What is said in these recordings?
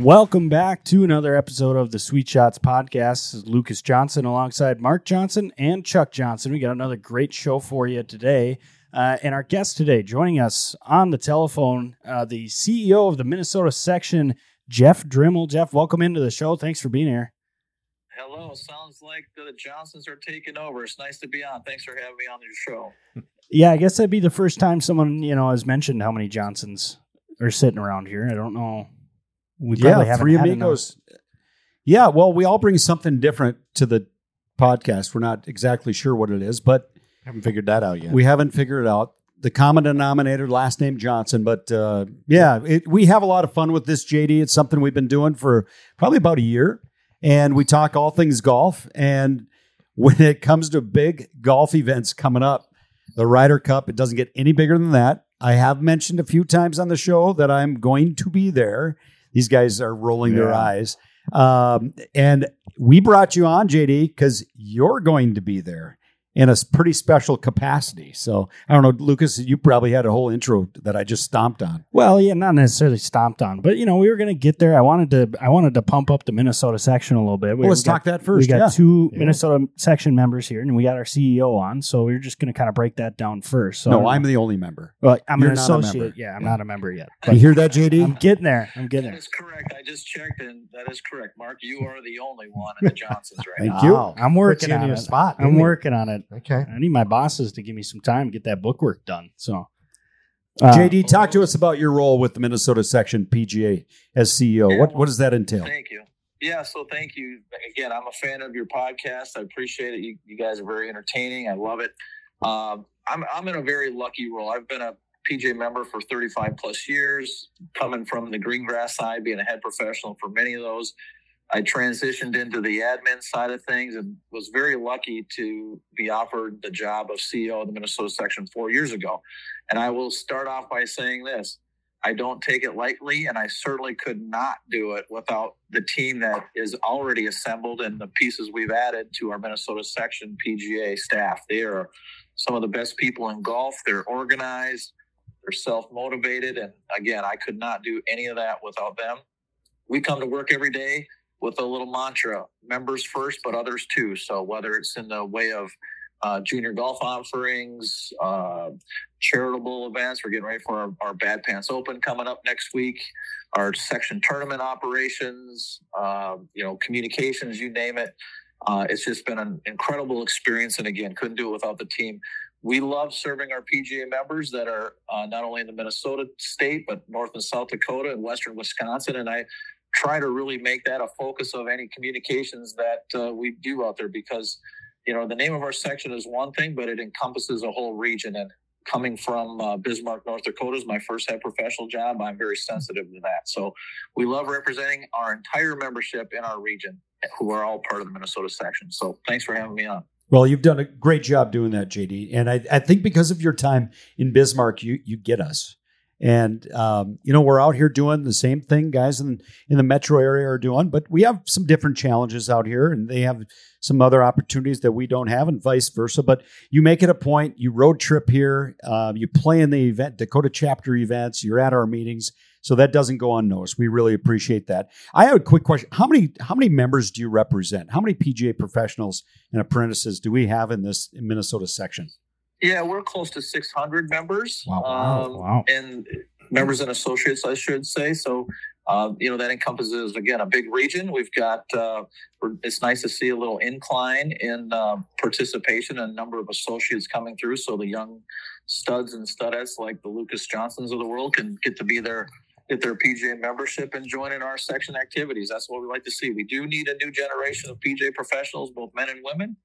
Welcome back to another episode of the Suite Shots podcast. This is Lucas Johnson alongside Mark Johnson and Chuck Johnson. We got another great show for you today. Uh, and our guest today, joining us on the telephone, uh, the CEO of the Minnesota section, Jeff Drimel. Jeff, welcome into the show. Thanks for being here. Hello. Sounds like the Johnsons are taking over. It's nice to be on. Thanks for having me on your show. Yeah, I guess that'd be the first time someone you know has mentioned how many Johnsons are sitting around here. I don't know. We probably yeah, three amigos. Yeah, well, we all bring something different to the podcast. We're not exactly sure what it is, but Haven't figured that out yet. we haven't figured it out. The common denominator, last name Johnson, but uh, yeah, it, we have a lot of fun with this. JD, it's something we've been doing for probably about a year, and we talk all things golf. And when it comes to big golf events coming up, the Ryder Cup, it doesn't get any bigger than that. I have mentioned a few times on the show that I'm going to be there. These guys are rolling their eyes. Um, and we brought you on, JD, because you're going to be there in a pretty special capacity. So I don't know, Lucas, you probably had a whole intro that I just stomped on. Well, yeah, not necessarily stomped on, but you know, we were going to get there. I wanted to, I wanted to pump up the Minnesota section a little bit. We, Well, let's we got- talk that first. We got yeah. two Yeah. Minnesota section members here, and we got our CEO on. So we are just going to kind of break that down first. So no, I'm the only member. well, I'm you're an not a member. associate. Yeah, I'm Yeah. not a member yet. You hear that, JD? I'm getting there. I'm getting That there. is correct. I just checked, and that is correct. Mark, you are the only one in the Johnsons right Thank now. you. I'm Put working you in on your it. spot. I'm working on it. Okay. I need my bosses to give me some time to get that book work done. So, uh, JD, talk to us about your role with the Minnesota section PGA as CEO. Yeah, what what does that entail? Thank you. Yeah, so thank you again. I'm a fan of your podcast. I appreciate it. You, you guys are very entertaining. I love it. Um, I'm I'm in a very lucky role. I've been a PGA member for 35 plus years, coming from the green grass side, being a head professional for many of those. I transitioned into the admin side of things and was very lucky to be offered the job of CEO of the Minnesota section four years ago. And I will start off by saying this. I don't take it lightly, and I certainly could not do it without the team that is already assembled and the pieces we've added to our Minnesota section PGA staff. They are some of the best people in golf. They're organized, they're self motivated, and again, I could not do any of that without them. We come to work every day with a little mantra members first, but others too. So, whether it's in the way of uh, junior golf offerings, uh, charitable events. We're getting ready for our, our Bad Pants Open coming up next week. Our section tournament operations, uh, you know, communications, you name it. Uh, it's just been an incredible experience, and again, couldn't do it without the team. We love serving our PGA members that are uh, not only in the Minnesota state, but North and South Dakota and Western Wisconsin. And I try to really make that a focus of any communications that uh, we do out there because you know the name of our section is one thing but it encompasses a whole region. And coming from uh, bismarck north dakota is my first head professional job. I'm very sensitive to that. So we love representing our entire membership in our region who are all part of the minnesota section. So thanks for having me on. Well, you've done a great job doing that, JD. And I, I think because of your time in Bismarck, you you get us. And um, you know, we're out here doing the same thing guys in, in the metro area are doing, but we have some different challenges out here and they have some other opportunities that we don't have and vice versa. But you make it a point, you road trip here, uh, you play in the event, Dakota chapter events, you're at our meetings. So that doesn't go unnoticed. We really appreciate that. I have a quick question. How many how many members do you represent? How many PGA professionals and apprentices do we have in this Minnesota section? Yeah we're close to 600 members Wow, um, wow. and members and associates i should say. So uh, you know that encompasses again a big region. We've got uh, it's nice to see a little incline in uh, participation and number of associates coming through so the young studs and studettes like the lucas johnsons of the world can get to be there get their pga membership and join in our section activities. That's what we like to see. We do need a new generation of pga professionals both men and women.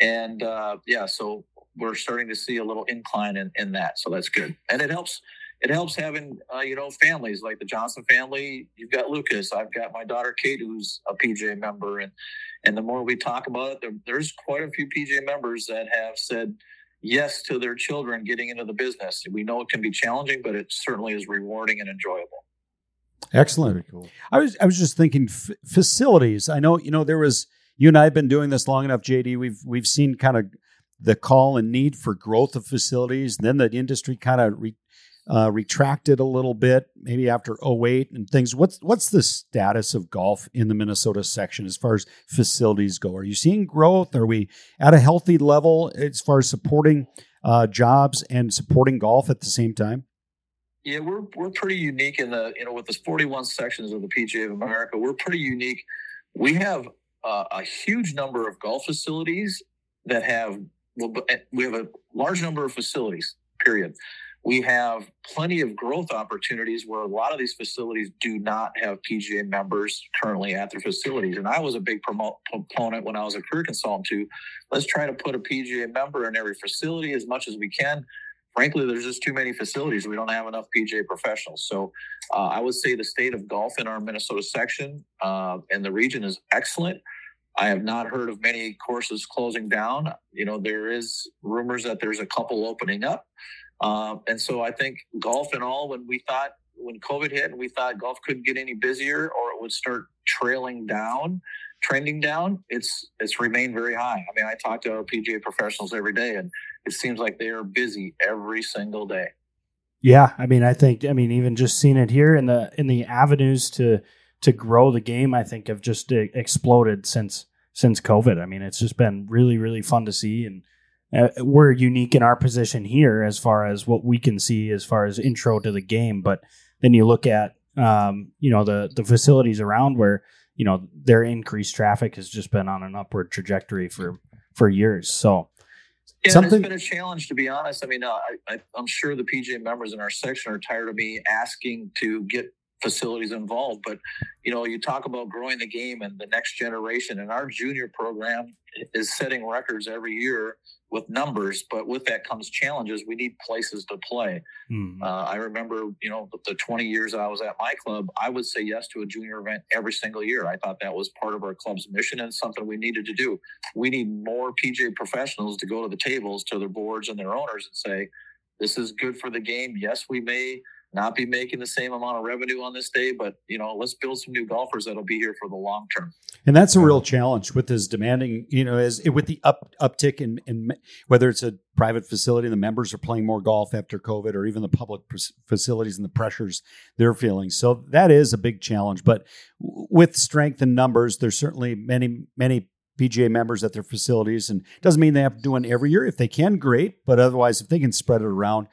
And uh, yeah so we're starting to see a little incline in, in that so that's good and it helps it helps having uh, you know families like the Johnson family. You've got Lucas. I've got my daughter Kate, who's a PGA member, and and the more we talk about it, there, there's quite a few PGA members that have said yes to their children getting into the business. We know it can be challenging, but it certainly is rewarding and enjoyable. Excellent. Cool. I was I was just thinking f- facilities. I know you know there was you and I have been doing this long enough, JD. We've we've seen kind of the call and need for growth of facilities. Then the industry kind of re, uh, retracted a little bit, maybe after 08 and things. What's what's the status of golf in the Minnesota section as far as facilities go? Are you seeing growth? Are we at a healthy level as far as supporting uh, jobs and supporting golf at the same time? Yeah, we're we're pretty unique in the you know with the 41 sections of the PGA of America. We're pretty unique. We have uh, a huge number of golf facilities that have we have a large number of facilities. Period. We have plenty of growth opportunities where a lot of these facilities do not have PGA members currently at their facilities. And I was a big proponent when I was a career consultant to let's try to put a PGA member in every facility as much as we can. Frankly, there's just too many facilities. We don't have enough PGA professionals. So uh, I would say the state of golf in our Minnesota section uh, and the region is excellent. I have not heard of many courses closing down. You know, there is rumors that there's a couple opening up. Um, and so I think golf and all, when we thought, when COVID hit and we thought golf couldn't get any busier or it would start trailing down, trending down, it's it's remained very high. I mean, I talk to our PGA professionals every day and it seems like they are busy every single day. Yeah, I mean, I think, I mean, even just seeing it here in the in the avenues to to grow the game, I think have just exploded since since COVID. I mean, it's just been really really fun to see, and uh, we're unique in our position here as far as what we can see as far as intro to the game. But then you look at um, you know the the facilities around where you know their increased traffic has just been on an upward trajectory for for years. So. Yeah, Something... it's been a challenge to be honest. I mean, uh, I, I'm sure the PGA members in our section are tired of me asking to get facilities involved. But you know, you talk about growing the game and the next generation, and our junior program is setting records every year with numbers. But with that comes challenges. We need places to play. Mm-hmm. Uh, I remember, you know, the 20 years I was at my club, I would say yes to a junior event every single year. I thought that was part of our club's mission and something we needed to do. We need more PGA professionals to go to the tables to their boards and their owners and say, this is good for the game. Yes, we may not be making the same amount of revenue on this day, but you know, let's build some new golfers that'll be here for the long term. And that's a real challenge with this demanding, you know, as with the up uptick in, in whether it's a private facility, the members are playing more golf after COVID, or even the public facilities and the pressures they're feeling. So that is a big challenge. But with strength and numbers, there's certainly many many PGA members at their facilities, and doesn't mean they have to do one every year. If they can, great. But otherwise, if they can spread it around,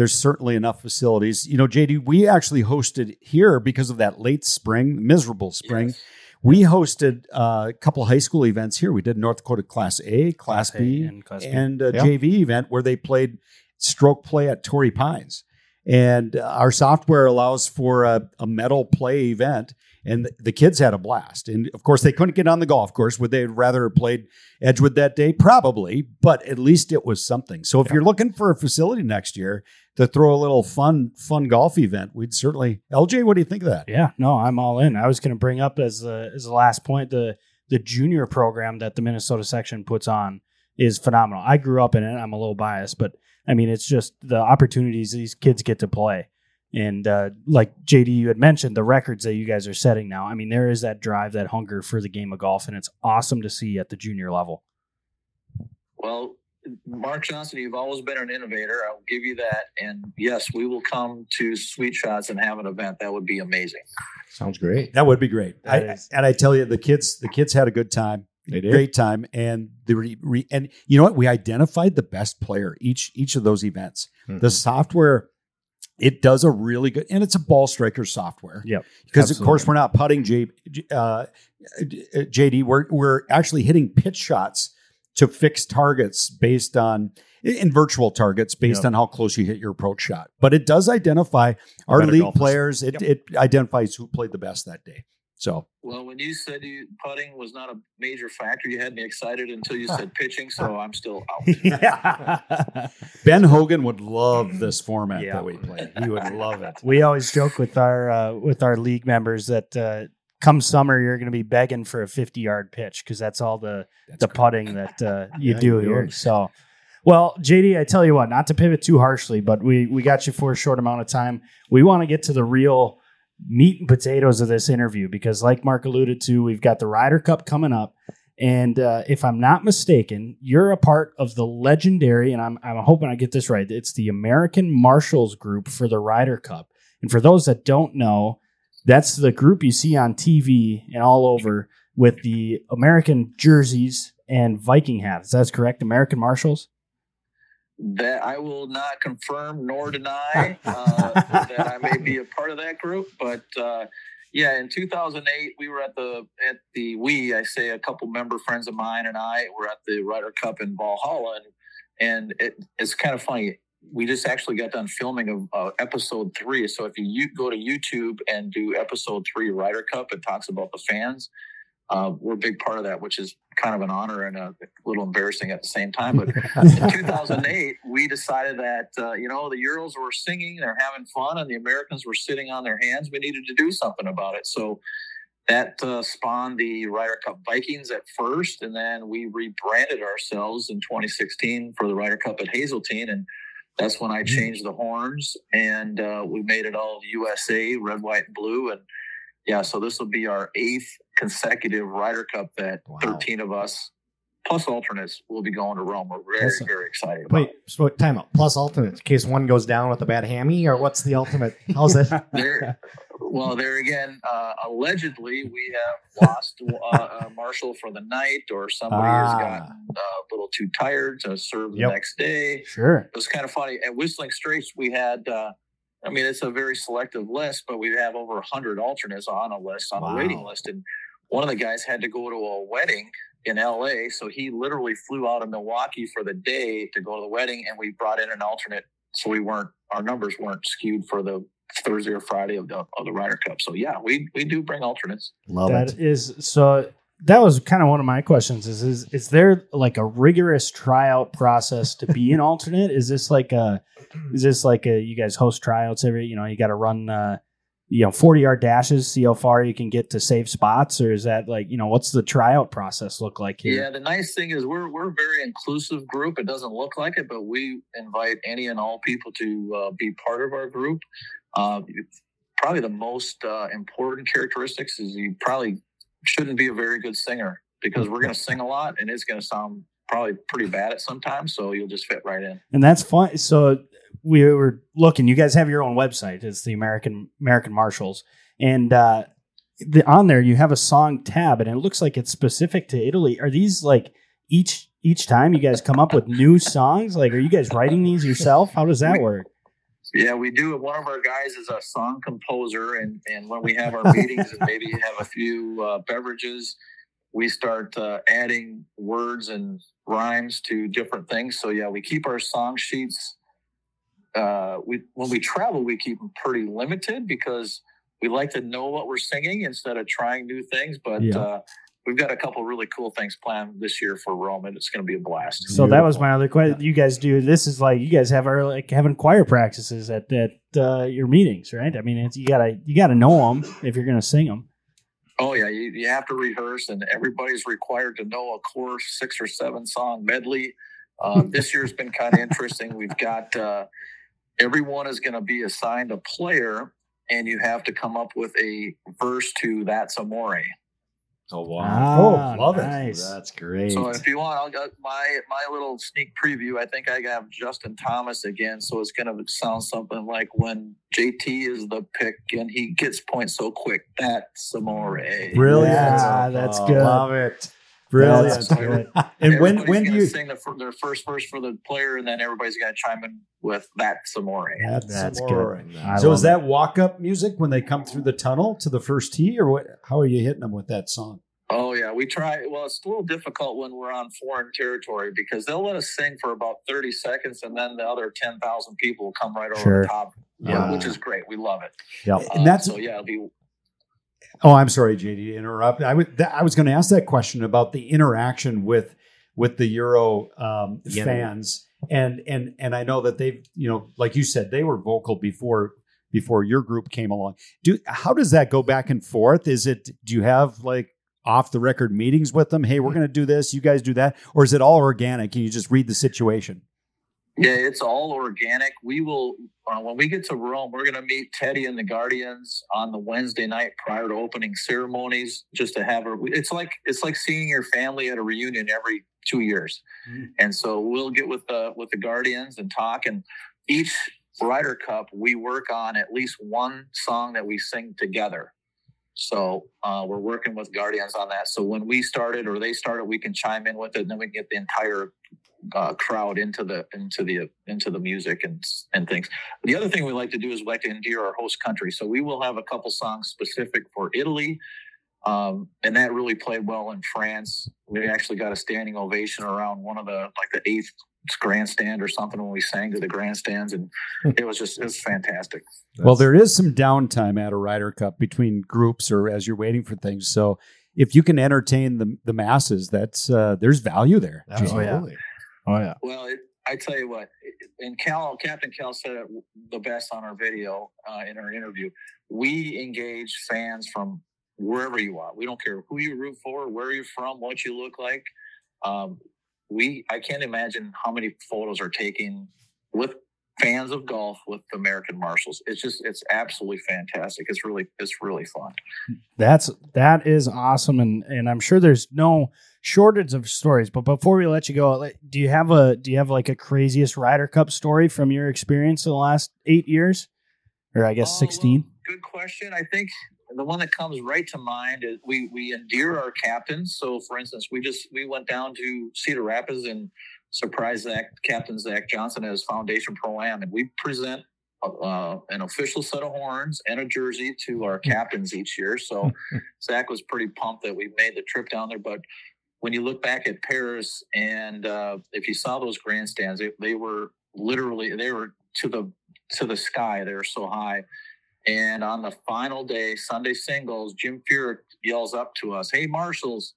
there's certainly enough facilities. You know, JD, we actually hosted here because of that late spring, miserable spring. Yes. We hosted uh, a couple high school events here. We did North Dakota Class A, Class, Class B, a and, Class and a JV event where they played stroke play at Torrey Pines. And uh, our software allows for a, a medal play event and the kids had a blast. And of course, they couldn't get on the golf course. Would they rather have played Edgewood that day? Probably, but at least it was something. So if yeah. you're looking for a facility next year to throw a little fun, fun golf event, we'd certainly. LJ, what do you think of that? Yeah, no, I'm all in. I was going to bring up as the as the last point the the junior program that the Minnesota section puts on is phenomenal. I grew up in it. I'm a little biased, but I mean, it's just the opportunities these kids get to play and uh, like JD, you had mentioned the records that you guys are setting now. I mean, there is that drive, that hunger for the game of golf, and it's awesome to see at the junior level. Well, Mark Johnson, you've always been an innovator. I'll give you that. And yes, we will come to Suite Shots and have an event. That would be amazing. Sounds great. That would be great. I, and I tell you, the kids, the kids had a good time. They did. Great time, and the re, re, and you know what? We identified the best player each each of those events. Mm-hmm. The software it does a really good, and it's a ball striker software. Yep. Because of course we're not putting J, uh, JD. We're we're actually hitting pitch shots to fix targets based on in virtual targets based yep. on how close you hit your approach shot. But it does identify our league golfers. players. It yep. it identifies who played the best that day. So well, when you said you, putting was not a major factor, you had me excited until you said pitching. So I'm still out. ben Hogan would love this format yeah. that we play. He would love it. We always joke with our uh, with our league members that uh, come summer you're going to be begging for a 50 yard pitch because that's all the that's the putting that uh, you yeah, do here. So. Well, JD, I tell you what, not to pivot too harshly, but we we got you for a short amount of time. We want to get to the real meat and potatoes of this interview because, like Mark alluded to, we've got the Ryder Cup coming up. And uh, if I'm not mistaken, you're a part of the legendary, and I'm, I'm hoping I get this right. It's the American Marshals Group for the Ryder Cup. And for those that don't know, that's the group you see on TV and all over with the American jerseys and Viking hats. That's correct, American Marshals. That I will not confirm nor deny uh, that I may be a part of that group, but uh, yeah, in 2008 we were at the at the we I say a couple member friends of mine and I were at the Ryder Cup in Valhalla, and, and it, it's kind of funny. We just actually got done filming of uh, episode three. So if you, you go to YouTube and do episode three Ryder Cup, it talks about the fans uh, we're a big part of that, which is kind of an honor and a little embarrassing at the same time. But in 2008, we decided that, uh, you know, the Euros were singing, they're having fun, and the Americans were sitting on their hands. We needed to do something about it. So that uh, spawned the Ryder Cup Vikings at first, and then we rebranded ourselves in 2016 for the Ryder Cup at Hazeltine. And that's when I mm-hmm. changed the horns and uh, we made it all USA, red, white, and blue. And yeah, so this will be our eighth consecutive Ryder Cup that wow. 13 of us plus alternates will be going to Rome. We're very, very excited about Wait, so time out. Plus alternates in case one goes down with a bad hammy, or what's the ultimate? How's it? there, well, there again, uh, allegedly, we have lost uh, Marshal for the night, or somebody ah. has gotten uh, a little too tired to serve the next day. Sure. It was kind of funny. At Whistling Straits, we had uh, I mean, it's a very selective list, but we have over 100 alternates on a list, on wow. a waiting list. And one of the guys had to go to a wedding in LA. So he literally flew out of Milwaukee for the day to go to the wedding. And we brought in an alternate. So we weren't, our numbers weren't skewed for the Thursday or Friday of the, of the Ryder Cup. So yeah, we, we do bring alternates. Love that it. Is, so that was kind of one of my questions is, is is there like a rigorous tryout process to be an alternate? Is this like a is this like a you guys host tryouts every you know you got to run uh you know 40 yard dashes see how far you can get to save spots or is that like you know what's the tryout process look like here? Yeah the nice thing is we're we're a very inclusive group. It doesn't look like it but we invite any and all people to uh, be part of our group. Uh, probably the most uh, important characteristics is you probably shouldn't be a very good singer because we're going to sing a lot and it's going to sound probably pretty bad at sometimes. So you'll just fit right in. And that's fun. So we were looking. You guys have your own website. It's the American American Marshals, and uh, the, on there you have a song tab, and it looks like it's specific to Italy. Are these like each each time you guys come up with new songs? Like, are you guys writing these yourself? How does that work? Yeah, we do. One of our guys is a song composer, and and when we have our meetings and maybe have a few uh, beverages, we start uh, adding words and rhymes to different things. So yeah, we keep our song sheets. Uh, we when we travel, we keep them pretty limited because we like to know what we're singing instead of trying new things. But yeah. uh, we've got a couple really cool things planned this year for Rome, and it's going to be a blast. So Beautiful. that was my other question. You guys do this is like you guys have our like having choir practices at at uh, your meetings, right? I mean, it's, you gotta you gotta know them if you're going to sing them. Oh yeah, you, you have to rehearse, and everybody's required to know a core six or seven song medley. Uh, this year's been kind of interesting. We've got uh, everyone is going to be assigned a player, and you have to come up with a verse to "That's Amore." Oh wow! Ah, oh, love nice. it. That's great. So if you want, I'll get my my little sneak preview. I think I have Justin Thomas again, so it's gonna sound something like when JT is the pick and he gets points so quick. That's amore. Brilliant. Yeah, that's oh, good. Love it. Brilliant. and when when do you sing the, their first verse for the player, and then everybody's gonna chime in with that amore. That's, that's good. So is that walk up music when they come through the tunnel to the first tee, or what? How are you hitting them with that song? Oh yeah, we try. Well, it's a little difficult when we're on foreign territory because they'll let us sing for about thirty seconds, and then the other ten thousand people will come right over sure. the top, yeah. which is great. We love it. Yeah, uh, and that's so yeah. It'll be Oh, I'm sorry, JD, to interrupt. I, w- th- I was going to ask that question about the interaction with with the Euro um, yeah. fans, and and and I know that they've you know, like you said, they were vocal before before your group came along. Do how does that go back and forth? Is it do you have like off the record meetings with them? Hey, we're going to do this. You guys do that, or is it all organic? Can you just read the situation? Yeah, it's all organic. We will uh, when we get to Rome, we're going to meet Teddy and the Guardians on the Wednesday night prior to opening ceremonies, just to have a. It's like it's like seeing your family at a reunion every two years, Mm. and so we'll get with the with the Guardians and talk. And each Ryder Cup, we work on at least one song that we sing together. So uh, we're working with Guardians on that. So when we started or they started, we can chime in with it, and then we can get the entire uh, crowd into the into the into the music and and things. The other thing we like to do is we like to endear our host country. So we will have a couple songs specific for Italy, um, and that really played well in France. We actually got a standing ovation around one of the like the eighth grandstand or something when we sang to the grandstands, and it was just it was fantastic. Well, there is some downtime at a Ryder Cup between groups or as you're waiting for things. So if you can entertain the the masses, that's uh, there's value there. Absolutely. Oh yeah. Well, it, I tell you what, and Cal, Captain Cal said it the best on our video uh, in our interview. We engage fans from wherever you are. We don't care who you root for, where you're from, what you look like. Um, we, I can't imagine how many photos are taken with fans of golf with American Marshals. It's just, it's absolutely fantastic. It's really, it's really fun. That's that is awesome, and and I'm sure there's no shortage of stories. But before we let you go, do you have a do you have like a craziest Ryder Cup story from your experience in the last eight years, or I guess Oh, well, sixteen? good question. I think the one that comes right to mind is we we endear our captains. So, for instance, we just we went down to Cedar Rapids and surprised Zach Captain Zach Johnson at his Foundation Pro Am, and we present uh, an official set of horns and a jersey to our captains each year. So, Zach was pretty pumped that we made the trip down there, but. When you look back at Paris, and uh, if you saw those grandstands, they, they were literally they were to the to the sky. They were so high. And on the final day, Sunday singles, Jim Furyk yells up to us, "Hey, Marshals!"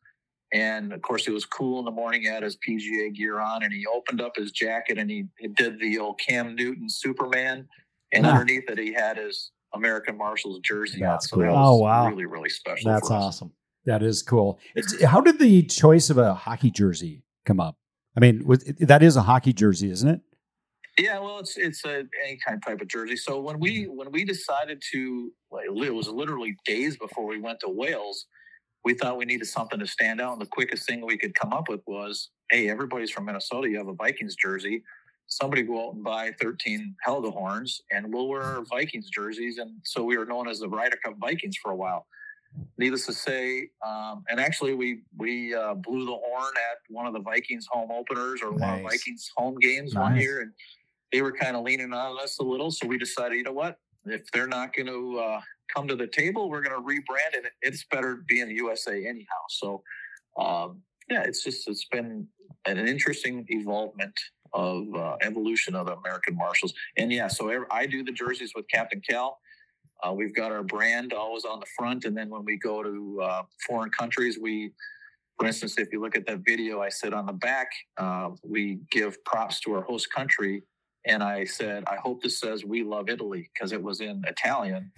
And of course, it was cool in the morning. He had his PGA gear on, and he opened up his jacket and he, he did the old Cam Newton Superman, and Ah. underneath it, he had his American Marshals jersey That's on. So that was Oh, wow. really, really special. That's for us. awesome. That is cool. It's, how did the choice of a hockey jersey come up? I mean, was, that is a hockey jersey, isn't it? Yeah, well, it's it's a any kind of type of jersey. So when we mm-hmm. when we decided to, like, it was literally days before we went to Wales. We thought we needed something to stand out, and the quickest thing we could come up with was, "Hey, everybody's from Minnesota. You have a Vikings jersey. Somebody go out and buy 13 Hell of the horns, and we'll wear our Vikings jerseys." And so we were known as the Ryder Cup Vikings for a while. Needless to say, um, and actually we we uh, blew the horn at one of the Vikings home openers or one of. Vikings home games one year, and they were kind of leaning on us a little. So we decided, you know what? If they're not going to uh, come to the table, we're going to rebrand it. It's better being the USA anyhow. So um, yeah, it's just it's been an interesting evolvement of uh, evolution of the American Marshals. And yeah, so I do the jerseys with Captain Cal. Uh, we've got our brand always on the front, and then when we go to uh, foreign countries, we, for instance, if you look at that video, I said on the back, uh, we give props to our host country, and I said, I hope this says "We love Italy" because it was in Italian.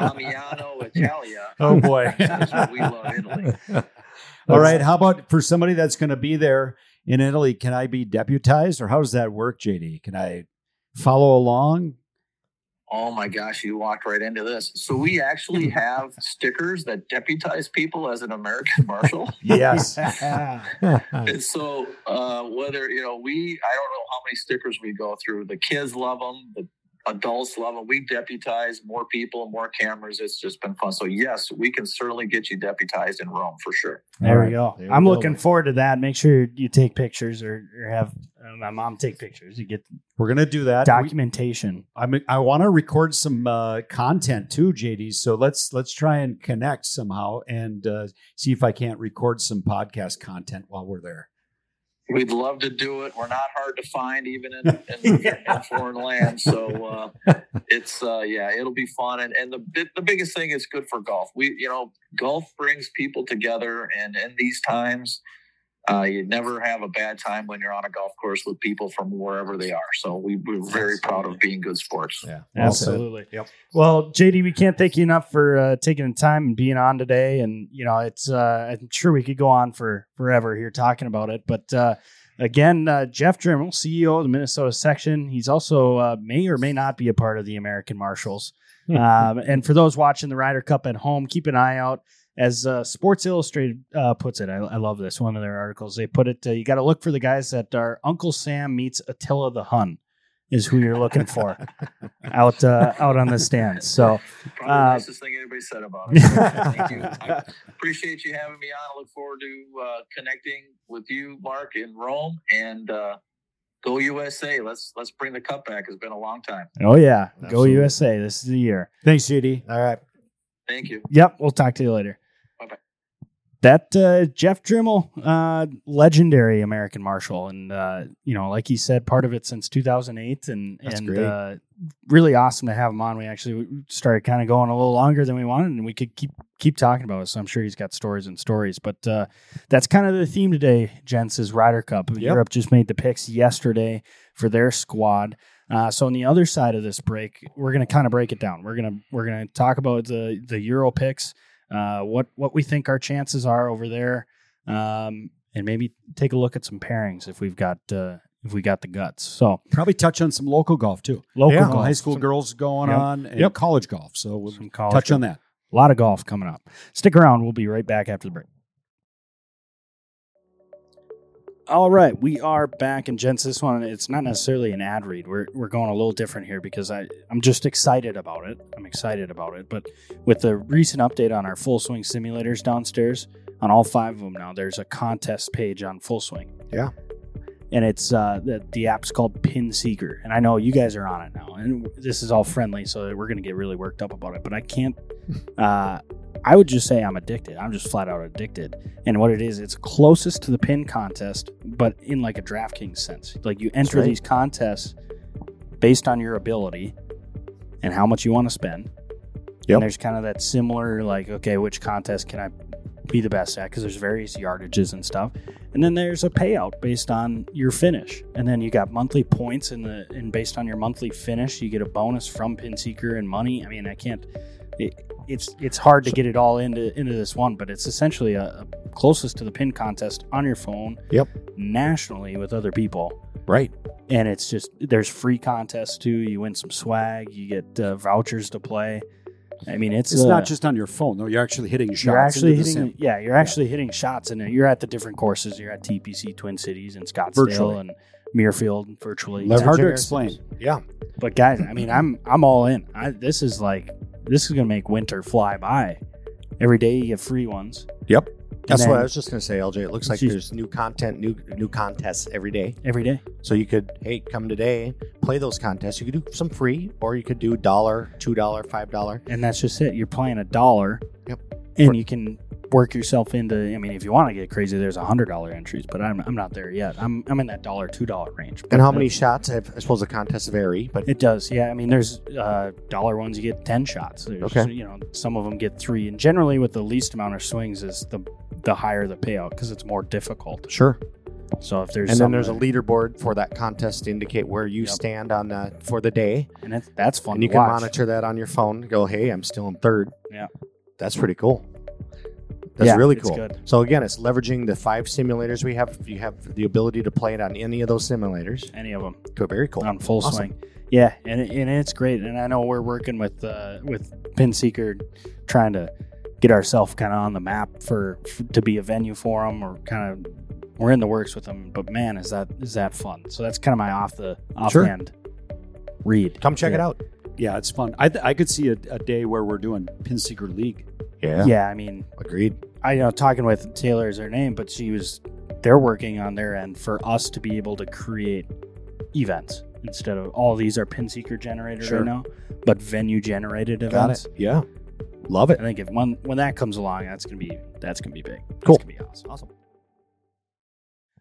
Amiano Italia. Oh boy! we love Italy. All right. How about for somebody that's going to be there in Italy? Can I be deputized, or how does that work, JD? Can I follow along? Oh my gosh, you walked right into this. So we actually have stickers that deputize people as an American Marshal. Yes. And so, uh, whether you know, we I don't know how many stickers we go through. The kids love them. The adults love them. We deputize more people, more cameras. It's just been fun. So yes, we can certainly get you deputized in Rome for sure. There All we go. There I'm go. looking forward to that. Make sure you take pictures or, or have uh, my mom take pictures. You get We're going to do that. We- documentation. I'm, I want to record some uh, content too, JD. So let's let's try and connect somehow and uh, see if I can't record some podcast content while we're there. We'd love to do it. We're not hard to find, even in, in, in foreign lands. So uh, it's uh, yeah, it'll be fun. And and the the biggest thing is good for golf. We you know golf brings people together, and in these times, uh, you never have a bad time when you're on a golf course with people from wherever they are. So we, we're very proud of being good sports. Yeah. Absolutely. Yep. Well, JD, we can't thank you enough for uh, taking the time and being on today. And you know, it's uh, I'm sure we could go on for forever here talking about it, but uh, again, uh, Jeff Drimel, CEO of the Minnesota section. He's also uh, may or may not be a part of the American Marshals. um, and for those watching the Ryder Cup at home, keep an eye out. As uh, Sports Illustrated uh, puts it, I, I love this one of their articles. They put it, uh, you got to look for the guys that are Uncle Sam meets Attila the Hun, is who you're looking for out uh, out on the stands. So Probably the Uh, nicest thing anybody said about it. Thank you. I appreciate you having me on. I look forward to uh, connecting with you, Mark, in Rome, and uh, go USA. Let's let's bring the cup back. It's been a long time. Oh yeah, go USA! This is the year. Thanks, JD. All right. Thank you. Yep, we'll talk to you later. That uh, Jeff Drimel, uh, legendary American Marshal, and uh, you know, like he said, part of it since 2008, and That's and. Uh, really awesome to have him on. We actually started kind of going a little longer than we wanted, and we could keep keep talking about it. So I'm sure he's got stories and stories. But uh, that's kind of the theme today, gents. Is Ryder Cup. Europe just made the picks yesterday for their squad. Uh, so on the other side of this break, we're going to kind of break it down. We're gonna we're gonna talk about the the Euro picks, uh, what what we think our chances are over there, um, and maybe take a look at some pairings if we've got uh, if we got the guts. So Probably touch on some local golf too. local Yeah. golf, high school some, girls going Yep. on, and Yep. college golf. So we'll touch golf. on that. A lot of golf coming up. Stick around. We'll be right back after the break. All right, we are back, and gents, this one it's not necessarily an ad read. We're we're going a little different here because I I'm just excited about it. I'm excited about it. But with the recent update on our full swing simulators downstairs, on all five of them now, there's a contest page on Full Swing. Yeah. and it's uh, the the app's called Pin Seeker, and I know you guys are on it now, and this is all friendly, so we're gonna get really worked up about it. But I can't. Uh, I would just say I'm addicted. I'm just flat out addicted. And what it is, it's closest to the pin contest, but in like a DraftKings sense. Like you enter right. these contests based on your ability and how much you want to spend. Yep. And there's kind of that similar, like, okay, which contest can I be the best at? Because there's various yardages and stuff. And then there's a payout based on your finish. And then you got monthly points, and the and based on your monthly finish, you get a bonus from PinSeeker and money. I mean, I can't. It, it's it's hard to get it all into into this one, but it's essentially a, a closest to the pin contest on your phone. Yep. Nationally with other people, Right. and it's just there's free contests too. You win some swag, you get uh, vouchers to play. I mean, it's It's uh, not just on your phone though. You're actually hitting shots. you're actually hitting yeah you're actually hitting shots and you're at the different courses. You're at TPC Twin Cities and Scottsdale Virtually. and Muirfield virtually. It's hard to explain. Yeah. But guys, I mean, I'm I'm all in. I, this is like this is gonna make winter fly by. Every day you get free ones. Yep. That's then- what I was just going to say, LJ. It looks like Jeez. there's new content, new new contests every day. Every day. So you could, hey, come today, play those contests. You could do some free, or you could do dollar, two dollar, five dollar. And that's just it. You're playing a dollar. Yep. And For- you can work yourself into I mean, if you want to get crazy, there's a hundred dollar entries, but I'm I'm not there yet. I'm I'm in that dollar, two dollar range. And how many shots? I I suppose the contests vary, but It does, yeah. I mean, there's uh, dollar ones you get ten shots. There's, Okay. you know, some of them get three, and generally with the least amount of swings is the the higher the payout because it's more difficult. sure. So if there's And then there's a leaderboard for that contest to indicate where you Yep. stand on uh, for the day, and that's, that's fun. and you can watch. monitor that on your phone. Go, hey, I'm still in third. Yeah. That's pretty cool. That's Yeah, really it's cool. good. So again, it's leveraging the five simulators we have. You have the ability to play it on any of those simulators. any of them Good, very cool. on full Awesome. swing. Yeah, and and it's great. And I know we're working with uh, with PinSeeker, trying to get ourselves kind of on the map for, for to be a venue for them, or kind of we're in the works with them. But man, is that is that fun? So that's kind of my off the offhand read. Come check it out. Yeah, it's fun. I, th- I could see a, a day where we're doing Pin Seeker League. Yeah. Yeah, I mean, Agreed. I you know talking with Taylor is her name, but she was they're working on their end for us to be able to create events instead of all these are pin seeker generated Sure. right now, but venue generated Got events. it. Yeah. Love it. I think if when when that comes along, that's gonna be that's gonna be big. Cool. Gonna be awesome. Awesome.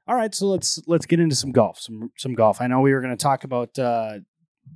All right, so let's let's get into some golf. Some some golf. I know we were going to talk about uh,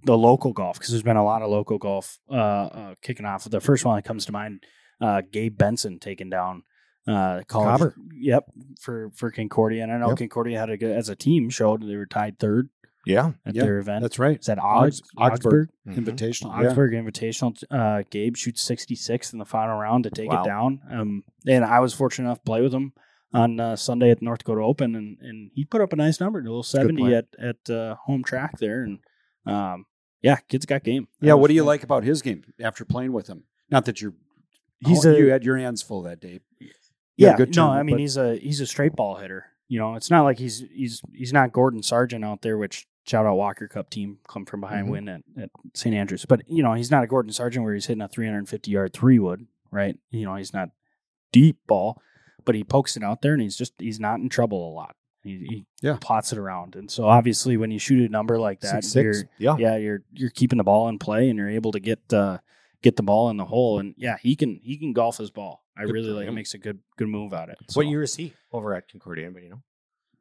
the local golf because there's been a lot of local golf uh, uh, kicking off. The first one that comes to mind, uh, Gabe Benson taking down uh, college. Cobber. Yep, for for Concordia, and I know Yep. Concordia had a good as a team showed they were tied third Yeah. at Yeah, their event. That's right. Is that Augs- Augs- Augsburg. Mhm. Invitational. Yeah. Augsburg Invitational. Uh, Gabe shoots 66 in the final round to take Wow. it down. Um, and I was fortunate enough to play with him on uh, Sunday at the North Dakota Open, and, and he put up a nice number, a little seventy at at uh, home track there, and um, yeah, kid's got game. That Yeah, what do you fun. like about his game after playing with him? Not that you're He's oh, a you had your hands full that day. Yeah, good no, I mean but- he's a he's a straight ball hitter. You know, it's not like he's he's he's not Gordon Sargent out there, which shout out Walker Cup team come from behind Mm-hmm. win at, at St. Andrews. But you know, he's not a Gordon Sargent where he's hitting a 350 yard three wood, right? You know, he's not deep ball, but he pokes it out there and he's just he's not in trouble a lot. He, he Yeah. plots it around, and so obviously when you shoot a number like that, you're Yeah. yeah you're you're keeping the ball in play and you're able to get uh, get the ball in the hole, and yeah he can he can golf his ball. I Good really like. It him. makes a good good move at it. What So, year is he over at Concordia? Anybody know?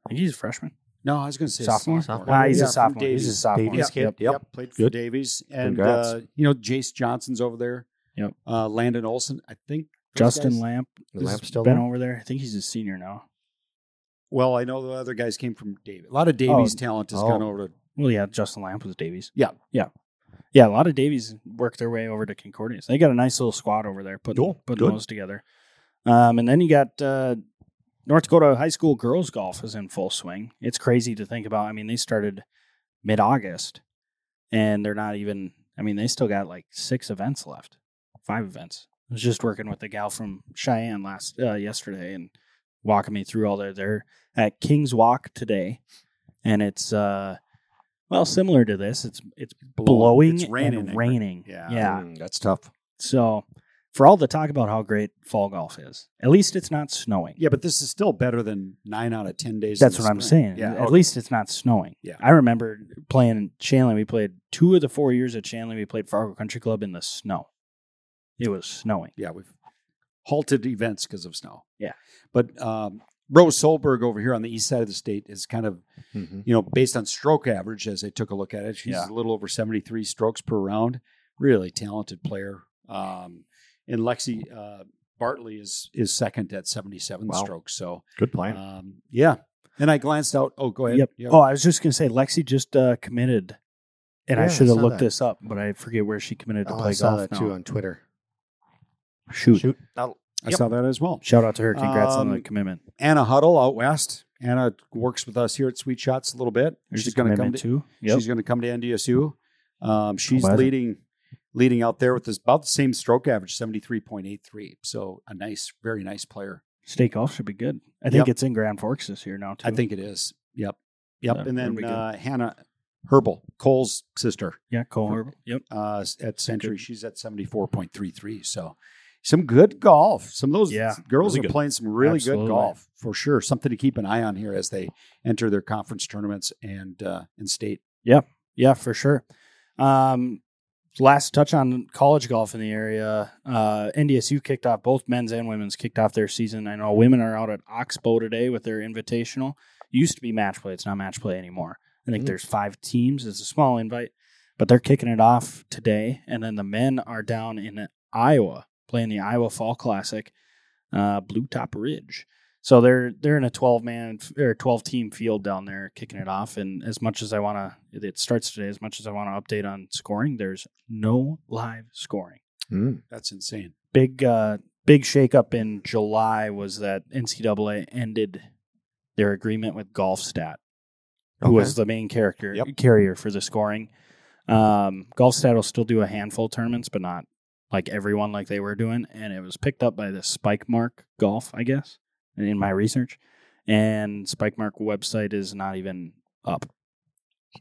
I think he's a freshman. No, I was going to say Sophomore? Sophomore. Ah, he's Yeah, a from sophomore. He's a Davies. sophomore. Davies Yep, Yep. yep. Played for Good. Davies, and Congrats. uh, you know Jace Johnson's over there. Yep. Uh, Landon Olson, I think. Justin guys- Lamp The Lamp's still been there? over there. I think he's a senior now. Well, I know the other guys came from Davies. A lot of Davies Oh. talent has Oh. gone over to. Well, yeah, Justin Lamp was Davies. Yeah. yeah, yeah. A lot of Davies worked their way over to Concordia. So they got a nice little squad over there putting Cool. putting Good. those together. Um, and then you got uh, North Dakota high school girls golf is in full swing. It's crazy to think about. I mean, they started mid August, and they're not even. I mean, they still got like six events left, five events. I was just working with the gal from Sheyenne last uh, yesterday and walking me through all their. They're at Kings Walk today, and it's uh, well similar to this. It's it's blowing It's raining. and raining. Yeah. yeah. Mm, that's tough. So, for all the talk about how great fall golf is, at least it's not snowing. Yeah, but this is still better than nine out of ten days. That's in what the I'm spring. saying. Yeah, At okay. least it's not snowing. Yeah. I remember playing in Shanley. We played two of the four years at Shanley. We played Fargo Country Club in the snow. It was snowing. yeah, we've halted events because of snow. Yeah. but um, Rose Solberg over here on the east side of the state is kind of Mhm. you know based on stroke average as I took a look at it. She's Yeah. a little over seventy three strokes per round. Really talented player. Um, and Lexi uh, Bartley is is second at seventy seven Wow. strokes. So Good plan. um, yeah. And I glanced out. Oh, go ahead. Yep. Oh, I was just gonna say Lexi just uh, committed, and Yeah, I I should have saw looked that. this up, but I forget where she committed to oh, play I saw golf that now. too on Twitter. Shoot. Shoot. Oh, I Yep. saw that as well. Shout out to her. Congrats on the Um, commitment. Anna Huddle out west. Anna works with us here at Suite Shots a little bit. There's she's going to come to too. Yep. she's going to come to NDSU. Um, she's it? leading leading out there with this about the same stroke average, seventy three point eight three. So a nice, very nice player. State golf should be good. I think Yep. it's in Grand Forks this year now too. I think it is. Yep, yep. Yeah, and then uh, Hannah Herbal, Cole's sister, Yeah, Cole Herbal. Yep. uh, at Century. She's at seventy four point three three. So some good golf. Some of those Yeah, girls really are good. playing some really Absolutely. good golf for sure. Something to keep an eye on here as they enter their conference tournaments and uh, and state. Yeah, yeah, for sure. Um, last touch on college golf in the area. Uh, NDSU kicked off both men's and women's kicked off their season. I know women are out at Oxbow today with their invitational. used to be match play. It's not match play anymore. I think Mm. there's five teams. It's a small invite, but they're kicking it off today. And then the men are down in Iowa playing the Iowa Fall Classic, uh, Blue Top Ridge. So they're they're in a twelve man or twelve team field down there kicking it off. And as much as I want to, it starts today. As much as I want to update on scoring, there's no live scoring. Mm. That's insane. Big uh, big shakeup in July was that NCAA ended their agreement with GolfStat, who Okay. was the main character Yep. carrier for the scoring. Um, GolfStat will still do a handful of tournaments, but not like everyone like they were doing. And it was picked up by the Spike Mark Golf, I guess, in my research. And Spike Mark website is not even up.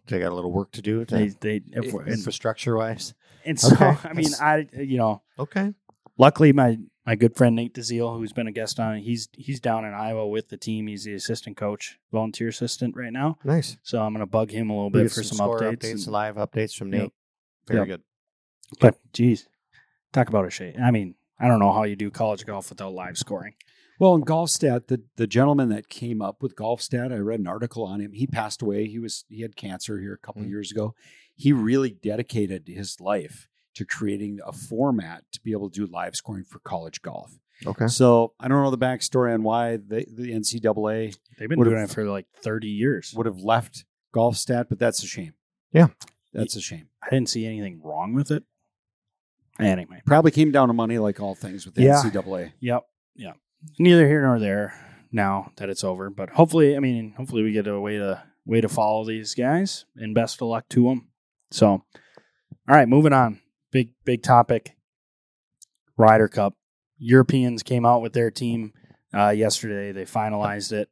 They got a little work to do. They they infrastructure wise. and so Okay. I mean I you know Okay. luckily my my good friend Nate DeZiel, who's been a guest on he's he's down in Iowa with the team. He's the assistant coach, volunteer assistant right now. Nice. So I'm gonna bug him a little bit for some, score updates. updates, and- live updates from Yep. Nate. Very Yep. good. but geez, talk about a shame. I mean, I don't know how you do college golf without live scoring. Well, in GolfStat, the the gentleman that came up with GolfStat, I read an article on him. He passed away. He was he had cancer here a couple of Mhm. years ago. He really dedicated his life to creating a format to be able to do live scoring for college golf. Okay. So I don't know the backstory on why the, the NCAA They've been doing it for like 30 years. would have left GolfStat, but that's a shame. Yeah. That's a shame. I didn't see anything wrong with it. Anyway, Probably came down to money, like all things with the Yeah. NCAA. Yep. Yep. Neither here nor there. now that it's over. But hopefully, I mean, hopefully we get a way to way to follow these guys, and best of luck to them. So, all right, moving on. Big big topic. Ryder Cup. Europeans came out with their team uh, yesterday. They finalized it.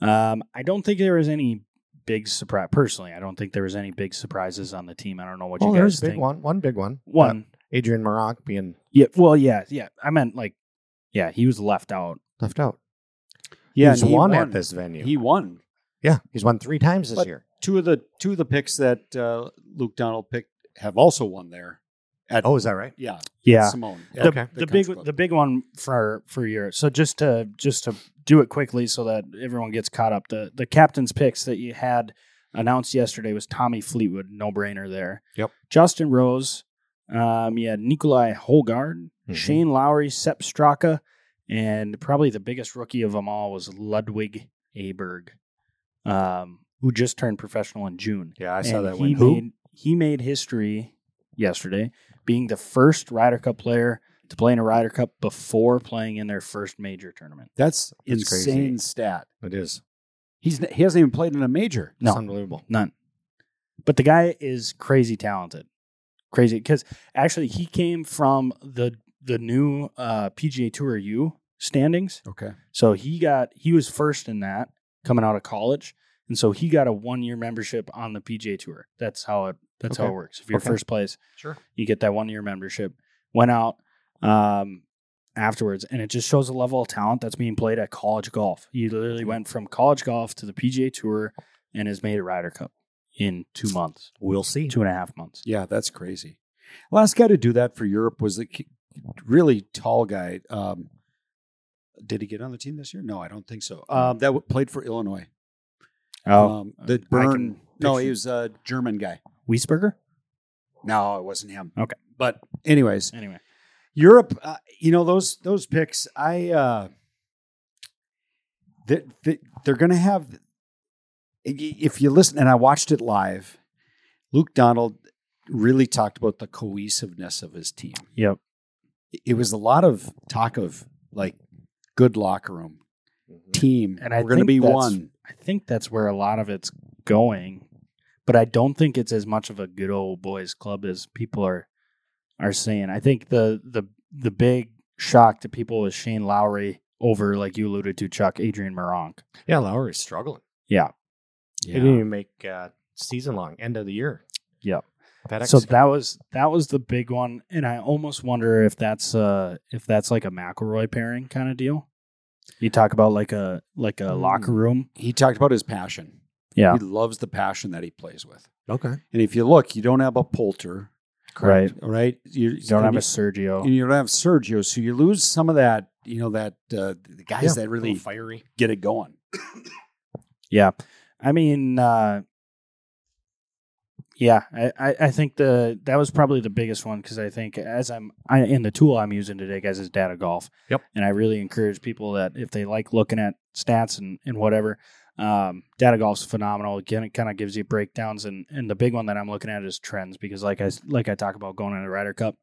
Um, I don't think there was any big surprise. Personally, I don't think there was any big surprises on the team. I don't know what Oh, you there's guys a big think. one. One big one. One, Uh, Adrian Meronk being yeah. Well, yeah, yeah. I meant like, yeah, he was left out. left out. Yeah, he's and he won, won. at this venue. He won yeah, he's won three times this But- year. two of the two of the picks that uh, Luke Donald picked have also won there. At Oh, is that right? yeah, Yeah, Simone. the, Okay. the country big club. the big one for for Europe. So just to just to do it quickly so that everyone gets caught up. The the captain's picks that you had announced yesterday was Tommy Fleetwood, no brainer there. Yep. Justin Rose, um, you had Nicolai Højgaard, Mhm. Shane Lowry, Sepp Straka, and probably the biggest rookie of them all was Ludvig Åberg, um, who just turned professional in June. Yeah, I saw And that he win. made he made history yesterday, being the first Ryder Cup player to play in a Ryder Cup before playing in their first major tournament. That's That's insane crazy. stat. It is. He's he hasn't even played in a major. No. It's unbelievable. None. But the guy is crazy talented. Crazy because actually he came from the the new uh, PGA Tour U standings. Okay. So he got he was first in that coming out of college, and so he got a one year membership on the PGA Tour. That's how it that's how it works. If you're Okay. first place, Sure. you get that one year membership. Went out um, afterwards, and it just shows the level of talent that's being played at college golf. He literally went from college golf to the PGA Tour and has made a Ryder Cup in two months, We'll see. two and a half months. Yeah, that's crazy. Last guy to do that for Europe was the really tall guy. Um, did he get on the team this year? No, I don't think so. Um, that w- played for Illinois. um, the burn. No, he was a German guy. Wiesberger. No, it wasn't him. Okay. but anyways, Anyway, Europe. Uh, you know those those picks. I uh, they, they, they're going to have. If you listen, and I watched it live, Luke Donald really talked about the cohesiveness of his team. yep. It was a lot of talk of like good locker room mm-hmm. team, And I we're going to think be that's- one. I think that's where a lot of it's going, but I don't think it's as much of a good old boys club as people are are saying. I think the the the big shock to people is Shane Lowry over, like you alluded to, Chuck Adrian Meronk. Yeah, Lowry's struggling. Yeah, He didn't even make uh, season long, end of the year. Yep. FedEx so that was that was the big one, and I almost wonder if that's uh if that's like a McIlroy pairing kind of deal. You talk about like a like a Mm. locker room. He talked about his passion. Yeah, He loves the passion that he plays with. okay. And if you look, you don't have a Poulter, right. right? You, You don't have a Sergio. you, you don't have Sergio, so you lose some of that. You know that uh, the guys Yeah, that really fiery. get it going. Yeah, I mean, uh, yeah, I, I, think the that was probably the biggest one because I think as I'm I, in the tool I'm using today, guys, is Data Golf. Yep. and I really encourage people that if they like looking at stats and and whatever, um, Data Golf's phenomenal. Again, it kind of gives you breakdowns and and the big one that I'm looking at is trends because like I like I talk about going in a Ryder Cup,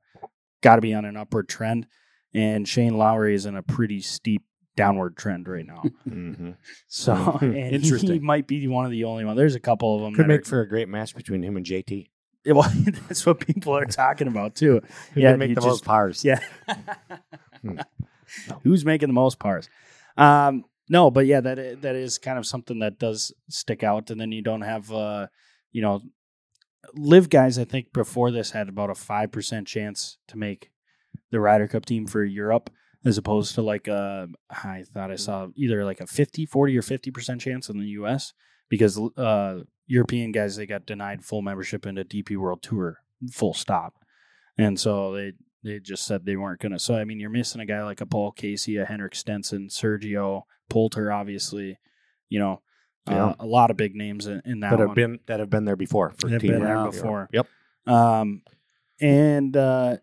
got to be on an upward trend, and Shane Lowry is in a pretty steep downward trend right now. Mm-hmm. So and he- He, might be one of the only one. There's a couple of them. Could make are- for a great match between him and JT. Yeah, Well, that's what people are talking about too. Who Yeah, could make the just- most pars? Yeah. Hmm. Who's making the most pars? Um, no, but yeah, that that is kind of something that does stick out. And then you don't have, uh, you know, live guys. I think before this had about a five percent chance to make the Ryder Cup team for Europe, as opposed to like uh, I thought I saw either like a 50, 40 or fifty percent chance in the U.S. because uh, European guys they got denied full membership into DP World Tour, full stop, and so they they just said they weren't gonna. So I mean, you're missing a guy like a Paul Casey, a Henrik Stenson, Sergio Poulter, obviously. You know, Yeah. uh, a lot of big names in, in that, that have one. been that have been there before for Have Team been there before. Yep. Um, and uh,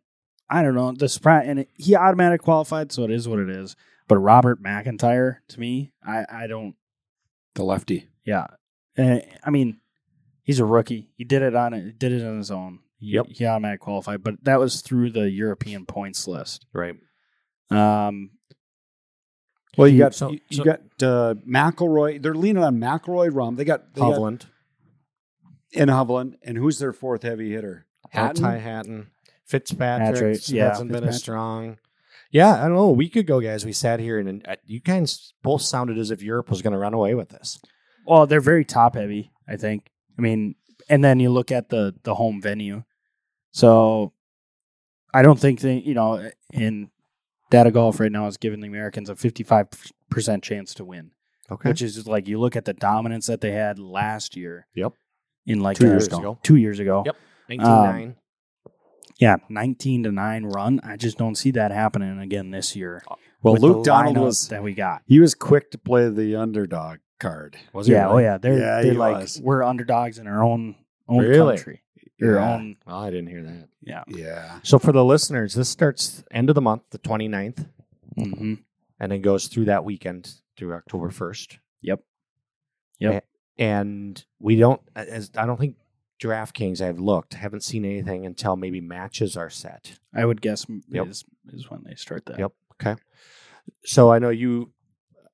I don't know the surprise, and it, he automatic qualified, so it is what it is. But Robert McIntyre, to me, I I don't. The lefty. Yeah, Uh, I mean, he's a rookie. He did it on it. Did it on his own. He, Yep. He automatic qualified, but that was through the European points list. Right. Um, Well, you He- got so- you, you so- got uh, McIlroy. They're leaning on McIlroy, Rahm. They got, they got Hovland, and Hovland. And who's their fourth heavy hitter? Hatton, Hatton. Hatton, Fitzpatrick. Patrick, yeah, hasn't been as strong. Yeah, I don't know. A week ago, guys, we sat here and, and uh, you guys both sounded as if Europe was going to run away with this. Well, they're very top heavy, I think. I mean, and then you look at the the home venue. So I don't think they, you know, in data golf right now is giving the Americans a 55% chance to win, Okay. which is like you look at the dominance that they had last year. Yep. In like Two years ago. 2 years ago. Yep. 19 Yeah, 19 to 9 run. I just don't see that happening again this year. Well, with Luke Donald was that we got. he was quick to play the underdog card. Was he Yeah, really? oh yeah, they're Yeah, they're like was. we're underdogs in our own own Really? country. Your Yeah. own Oh, I didn't hear that. yeah. Yeah. So for the listeners, this starts end of the month, the 29th, hmm and then goes through that weekend through October 1st. Yep. Yep. And we don't, as I don't think DraftKings, I've looked, haven't seen anything until maybe matches are set. I would guess Yep. is is when they start that. Yep. Okay. So I know you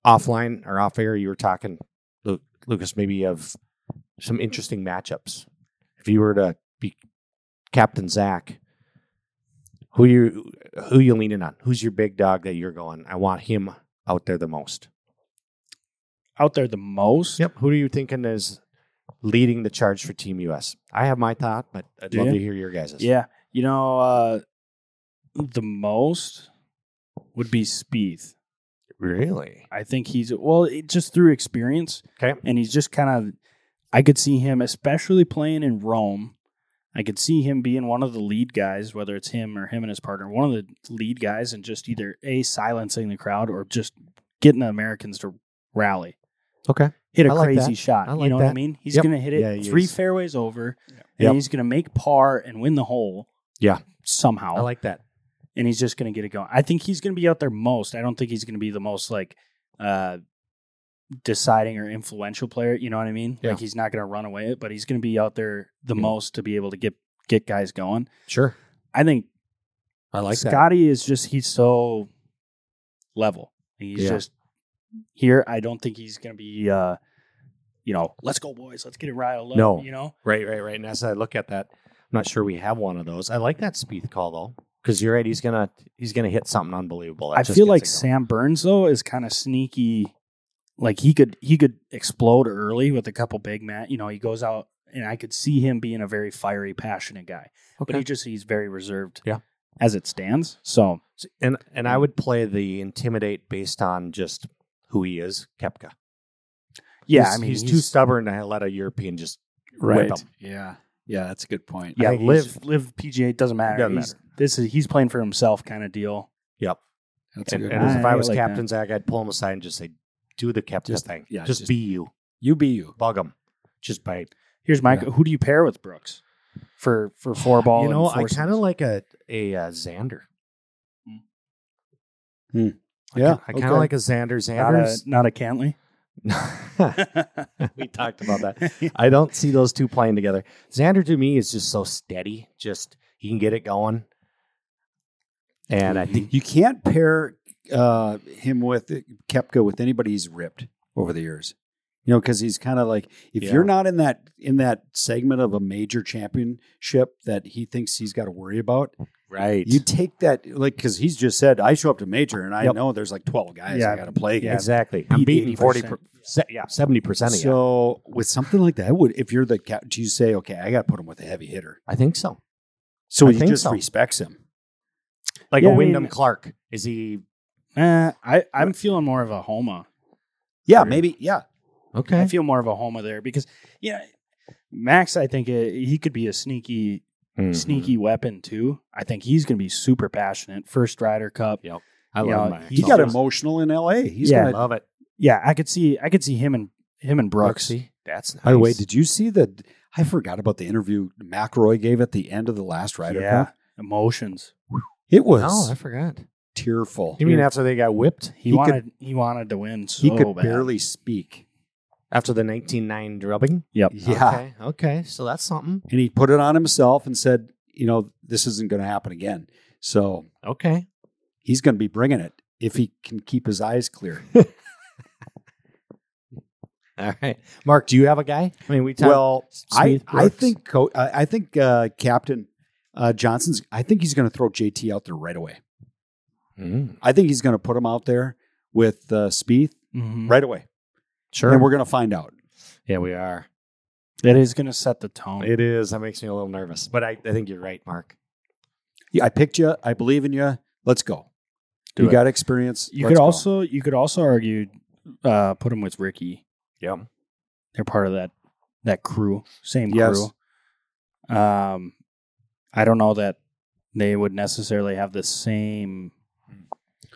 offline or off air, you were talking, Lu- Lucas, maybe of some interesting matchups. If you were to be Captain Zach, who you who you leaning on? Who's your big dog that you're going? I want him out there the most. Out there the most. Yep. Who are you thinking is leading the charge for Team US? I have my thought, but I'd Do love you? to hear your guys'. Yeah. You know, uh the most would be Spieth. Really? I think he's well, it, just through experience, Okay. and he's just kind of. I could see him, especially playing in Rome. I could see him being one of the lead guys, whether it's him or him and his partner, one of the lead guys, and just either a silencing the crowd or just getting the Americans to rally. Okay. Hit a like crazy that. shot. I you like know what I mean? He's Yep. going to hit it Yeah, three is. fairways over, and Yep. he's going to make par and win the hole. Yeah. somehow. I like that. and he's just going to get it going. I think he's going to be out there most. I don't think he's going to be the most like uh deciding or influential player. You know what I mean? Yeah. Like he's not going to run away, but he's going to be out there the Yeah. most to be able to get get guys going. Sure. I think I like that. Scotty is just he's so level. He's Yeah. just here. I don't think he's going to be. uh you know, let's go, boys. Let's get it riled up. No. you know, Right, right, right. And as I look at that, I'm not sure we have one of those. I like that Spieth call though, because you're right. He's gonna he's gonna hit something unbelievable. That I feel like. Sam Burns though is kind of sneaky. Like he could he could explode early with a couple big mat. You know, he goes out and I could see him being a very fiery, passionate guy. But he just he's very reserved. Yeah. as it stands. So and and I would play the intimidate based on just who he is, Koepka. yeah, He's- I mean he's, too stubborn to let a European just Right. whip him. Yeah. Yeah, that's a good point. Yeah, I think live live PGA doesn't matter. Doesn't He's- matter. This is he's playing for himself kind of deal. Yep. That's a And, good and one. if I I was like Captain that. Zach, I'd pull him aside and just say, "Do the Koepka Just- thing. yeah, just, just- be you. You be you. Bug him. Just by Here's my Yeah. who do you pair with Brooks for for four ball? You know, and I four kind of like a a uh, Xander. Hmm. I Yeah, I kind of okay. like a Xander. not a, not a Cantlay. we talked about that. I don't see those two playing together. Xander to me is just so steady. Just he can get it going. And I think you can't pair uh, him with Koepka with anybody he's ripped over the years. You know, because he's kind of like if Yeah. you're not in that in that segment of a major championship that he thinks he's got to worry about, right. you take that like because he's just said I show up to major and I Yep. know there's like twelve guys Yeah. I got to play Yeah. against. exactly. I'm beating forty. Per, yeah, seventy percent of you. So with something like that, would if you're the cap, do you say okay, I got to put him with a heavy hitter? I think so. So I he think just so. respects him. Like Yeah, a I Wyndham mean- Clark. Is he Eh, I I'm feeling more of a Homa. Yeah, Sure. maybe. Yeah, okay? I feel more of a Homa there because yeah, Max. I think uh, he could be a sneaky Mhm. sneaky weapon too. I think he's going to be super passionate. First Ryder Cup. Yep. I You love know, he got emotional in L.A. He's Yeah. Gonna love it. Yeah, I could see I could see him and him and Brooks. Brooksy. That's nice. By the way, did you see the? I forgot about the interview McIlroy gave at the end of the last Ryder yeah, Cup. emotions. It was Oh, I forgot. tearful. You mean after they got whipped He, He could- wanted he wanted to win so he could bad. barely speak, after the 19-9 drubbing? Yep. Yeah. Okay. Okay. So that's something. and he put it on himself and said, "You know, this isn't going to happen again." So Okay. he's going to be bringing it. if he can keep his eyes clear. All right, Mark, do you have a guy? I mean, we talked. well, I Smith, I Brooks. think co- I I think uh, Captain uh, Johnson's. I think he's going to throw JT out there right away. Mm, I think he's going to put him out there with uh, Spieth Mhm. right away, sure. and we're going to find out. yeah, we are. That is going to set the tone. It is. That makes me a little nervous, but I, I think you're right, Mark. Yeah, I picked you. I believe in you. Let's go. Do you it. got experience. you Let's could go. also you could also argue uh, put him with Ricky. Yep. They're part of that that crew, same Yes. crew. Um, I don't know that they would necessarily have the same.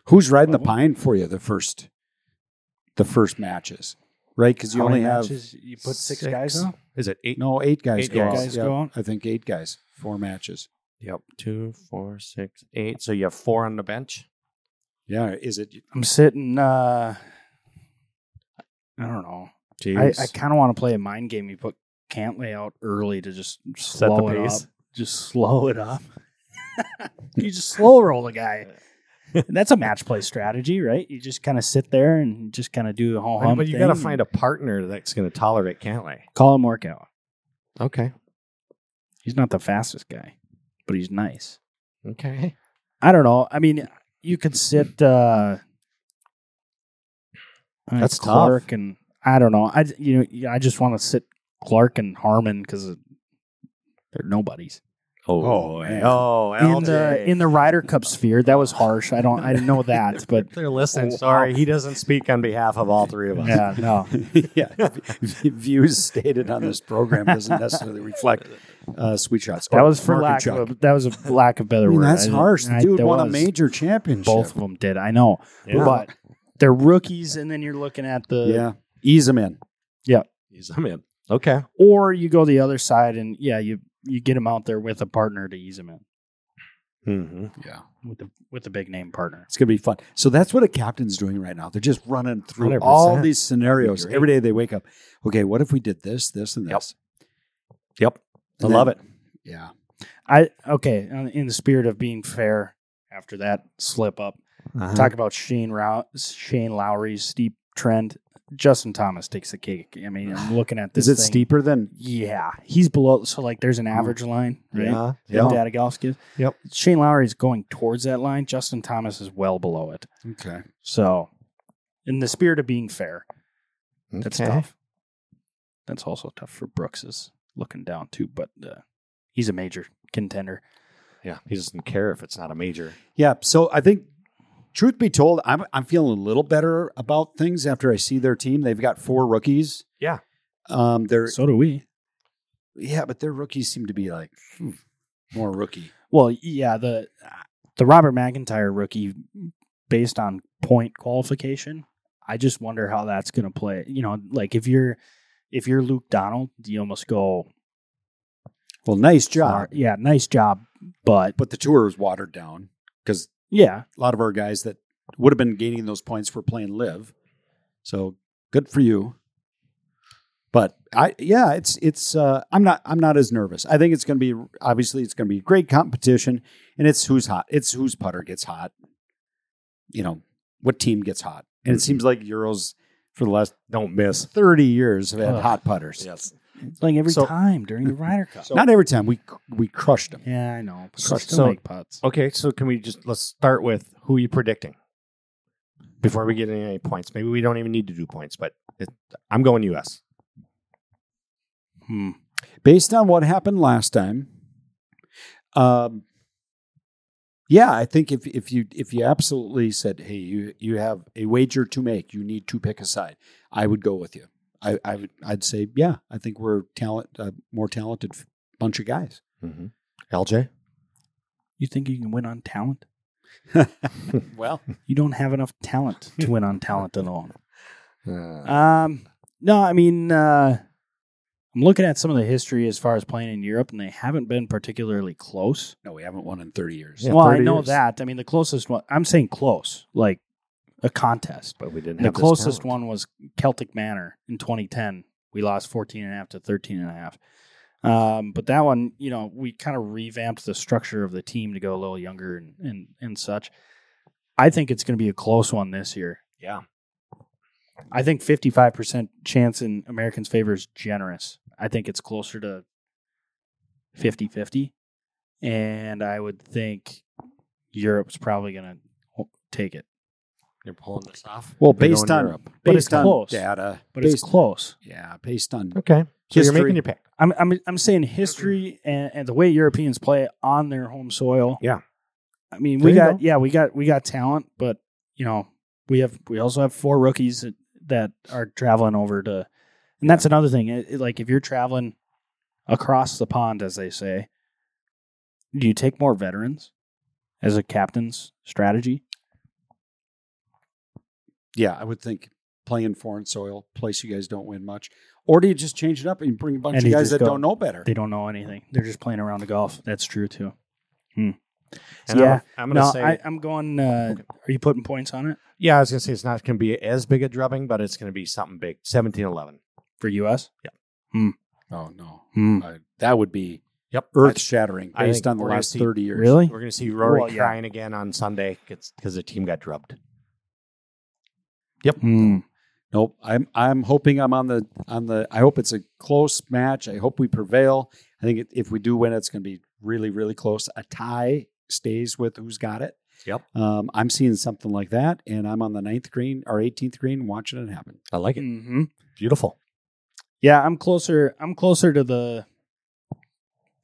Who's riding the Oh. pine for you the first the first matches, right? Because you how only many have matches? You put six, guys on. Is it eight? no eight guys Eight go out. guys Yeah, go out? I think eight guys, four matches. Yep. Two, four, six, eight. So you have four on the bench. Yeah, is it? I'm sitting. Uh, I don't know. I, Jeez. I kind of want to play a mind game. You put Cantlay out early to just Set the slow it pace. up. Just slow it up. you just slow roll the guy. That's a match play strategy, right? You just kind of sit there and just kind of do a whole But- hum but you got to find a partner that's going to tolerate Cantlay. call him workout. Okay. He's not the fastest guy, but he's nice. Okay. I don't know. I mean, you could sit. uh That's tough. Clark and I don't know. I you know I just want to sit Clark and Harman because they're nobodies Oh, man. Oh, in the in the Ryder Cup sphere. That was harsh. I don't. I didn't know that, but They're listening. Oh, Sorry, wow. he doesn't speak on behalf of all three of us. yeah, no. yeah, views stated on this program doesn't necessarily reflect uh, Suite Shots. That was for Mark and lack of a, that was a lack of better I mean, word. that's I- harsh. The I- dude that won a major championship. Both of them did. I know, Yeah. but they're rookies, and then you're looking at the yeah, ease them in. He's I'm in. Okay. or you go the other side, and yeah, you you get them out there with a partner to ease them in Mm-hmm. Yeah, with the with the big name partner. it's gonna be fun. So that's what a captain's doing right now. They're just running through 100%. all these scenarios every day. They wake up. Okay, what if we did this, this, and this? Yep. I And love then- it. Yeah, I okay. uh, In the spirit of being fair, after that slip up, Uh-huh. talk about Shane Rou- Shane Lowry's steep trend. Justin Thomas takes the cake. I mean, I'm looking at this. is it thing. steeper than? Yeah, he's below. So like, there's an average line, right? Yeah. Yeah. Data gives. Yep. Shane Lowry is going towards that line. Justin Thomas is well below it. Okay, So, in the spirit of being fair, that's tough. That's also tough for Brooks is looking down too, but uh, he's a major contender. Yeah. He doesn't care if it's not a major. yeah. So I think, truth be told, I'm I'm feeling a little better about things after I see their team. They've got four rookies. Yeah. Um, they're So do we. yeah, but their rookies seem to be like hmm, more rookie. Well, yeah the the Robert McIntyre rookie, based on point qualification, I just wonder how that's going to play. You know, like if you're if you're Luke Donald, you almost go, Well, nice job, yeah, nice job, but but the tour is watered down because yeah, a lot of our guys that would have been gaining those points were playing live. So good for you. But I yeah, it's it's uh I'm not I'm not as nervous. I think it's going to be obviously it's going to be great competition and it's who's hot. It's whose putter gets hot. You know, what team gets hot. And it seems like Euros for the last Don't miss. 30 years have had hot putters. Yes. Like every So- time during the Ryder Cup. Not every time we we crushed them. yeah, I know. But So- they still so- make putts. Okay. So can we just let's start with who are you predicting before we get into any points? Maybe we don't even need to do points, but it, I'm going U.S. Hmm. based on what happened last time um yeah i think if if you if you absolutely said hey you you have a wager to make you need to pick a side i would go with you i i would i'd say yeah i think we're talent a more talented bunch of guys Mm-hmm. LJ. You think you can win on talent? well You don't have enough talent to win on talent alone. Uh, Um, no, I mean, uh, I'm looking at some of the history as far as playing in Europe, and they haven't been particularly close. no we haven't won in 30 years Yeah, well, I know years. that. I mean, the closest one, I'm saying close, like a contest. but we didn't The have this closest one was Celtic Manor in 2010. We lost 14 and a half to 13 and a half. Um, but that one, you know, we kind of revamped the structure of the team to go a little younger and, and, and such. I think it's going to be a close one this year. Yeah. I think 55% chance in Americans' favor is generous. I think it's closer to 50 50. And I would think Europe's probably going to take it. You're pulling this off. Well, You're based going on Europe. But based it's on close. data, But based, it's close. yeah, based on Okay. So you're History. making your pick. I'm, I'm, I'm saying history and, and the way Europeans play on their home soil. Yeah. I mean, There we you got, go. yeah, we got, we got talent, but, you know, we have, we also have four rookies that, that are traveling over to, and that's another thing. It, it- like if you're traveling across the pond, as they say, do you take more veterans as a captain's strategy? Yeah, I would think playing foreign soil, place you guys don't win much. Or do you just change it up and bring a bunch And of guys that go- don't know better? They don't know anything. They're just playing around the golf. That's true too. And Yeah. I'm, I'm going to No, say, I, I'm going. Uh, Are you putting points on it yeah, I was going to say it's not going to be as big a drubbing, but it's going to be something big. 17 11. for U.S.? Yeah. Oh no, Hmm. Uh, that would be Yep. earth shattering I based think on the last see- thirty years. Really? We're going to see Rory Well, yeah. crying again on Sunday because the team got drubbed. Hmm. Nope. I'm I'm hoping I'm on the on the. I hope it's a close match. I hope we prevail. I think it, if we do win, it's going to be really really close. A tie stays with who's got it. Yep. Um, I'm seeing something like that, and I'm on the ninth green or 18th green, watching it happen. I like it. hmm Beautiful. Yeah, I'm closer. I'm closer to the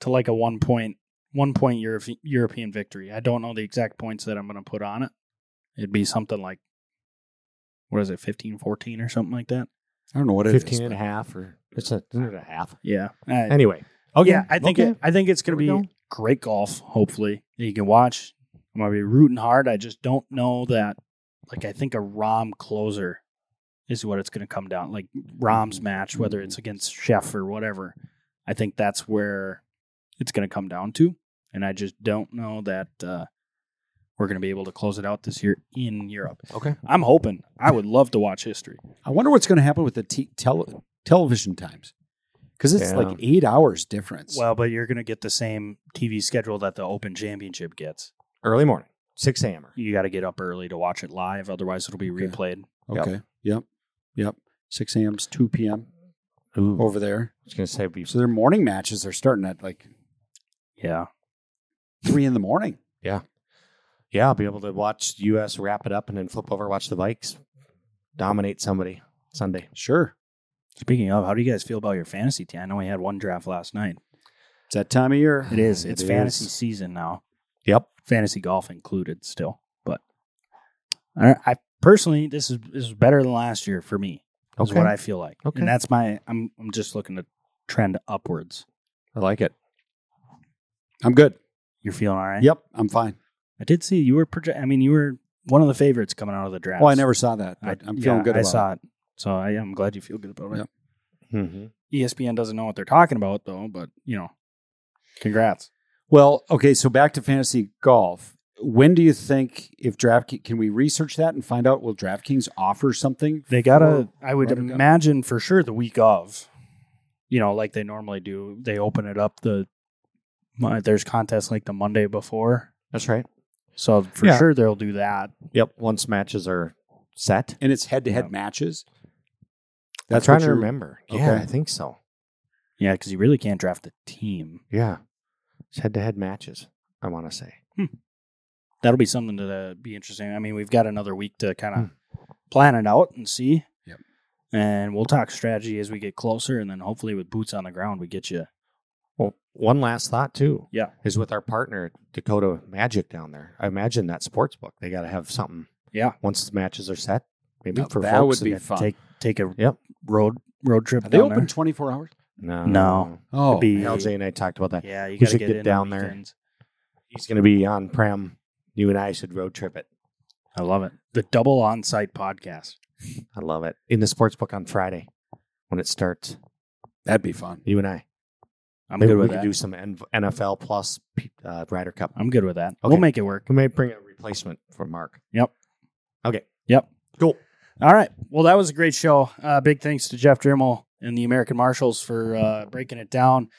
to like a one point one point Europe, European victory. I don't know the exact points that I'm going to put on it. It'd be something like what is it, 15, 14 or something like that. I don't know what it is. 15 and a half or it's a, isn't it a half. Yeah. Uh, Anyway. Okay. yeah, I think okay. it, I think it's going to be go. great golf. Hopefully, you can watch. I'm going to be rooting hard. I just don't know that. Like, I think a Rahm closer is what it's going to come down. Like Rahm's match, whether it's against Chef or whatever. I think that's where it's going to come down to, and I just don't know that uh, we're going to be able to close it out this year in Europe. Okay. I'm hoping. I would love to watch history. I wonder what's going to happen with the t- tele- television times because it's Yeah. like eight hours difference. Well, but you're going to get the same TV schedule that the Open Championship gets. Early morning, 6 a.m. you got to get up early to watch it live. Otherwise, it'll be Okay. replayed. okay. Yep. Yep. 6 a.m. is 2 p.m. Ooh. over there. I was going to say, be, So their morning matches are starting at like Yeah. three in the morning. yeah, I'll be able to watch the U.S. wrap it up and then flip over, watch the Vikes dominate somebody Sunday. Sure. Speaking of, how do you guys feel about your fantasy team? I know we had one draft last night. It's that time of year. It is. It's It fantasy is. season now. Yep. Fantasy golf included still, but I, I personally this is this is better than last year for me. Is Okay. what I feel like, Okay. and that's my. I'm I'm just looking to trend upwards. I like it. I'm good. You're feeling all right. Yep. I'm fine. I did see you were. Proje- I mean, you were one of the favorites coming out of the draft. Oh, I never saw that, I, but I'm feeling yeah, good I saw it. So I, I'm glad you feel good about it. Yep. Mm-hmm. ESPN doesn't know what they're talking about though, but you know, congrats. Well, okay, so back to fantasy golf. When do you think if DraftKings can we research that and find out will DraftKings offer something? They gotta. I would Ryder imagine for sure the week of, you know, like they normally do. They open it up the. There's contests like the Monday before, That's right. So for Yeah. sure they'll do that. Yep. Once matches are set. and it's head to head matches. That's trying what to you're- remember. Okay. Yeah, I think so. Yeah, because you really can't draft a team. Yeah. It's head to head matches, I want to say. That'll be something to uh, be interesting. I mean, we've got another week to kind of plan it out and see. Yep. And we'll talk strategy as we get closer, and then hopefully with boots on the ground, we get you. Well, one last thought, too. Yeah. Is with our partner, Dakota Magic, down there. I imagine that sports book, they got to have something. Yeah. Once the matches are set, maybe Now, for that folks would be that- fun. Take take a Yep. road road trip Are they down open there. 24 hours? No. No. Oh, It'd be- LJ and I talked about that. Yeah, you We got to should get, get in down on there. weekends. He's going to be on Prem. You and I should road trip it. I love it. The double on site podcast. I love it. In the sports book on Friday when it starts. that'd be fun. You and I. I'm Maybe good we with could that. do some N- NFL plus uh, Ryder Cup. I'm good with that. Okay. We'll make it work. We may bring a replacement for Mark. Yep. Okay. Yep. Cool. All right. Well, that was a great show. Uh, big thanks to Jeff Drimel and the American Marshals for uh, breaking it down.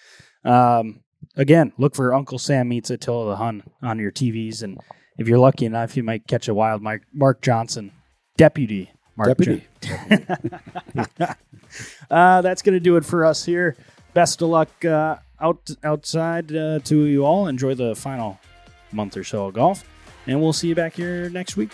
Um, again, look for Uncle Sam Meets Attila the Hun on your TVs and if you're lucky enough, you might catch a wild Mark, Mark Johnson, deputy Mark Deputy. Jon- uh, that's going to do it for us here. Best of luck uh, out outside uh, to you all. Enjoy the final month or so of golf, and we'll see you back here next week.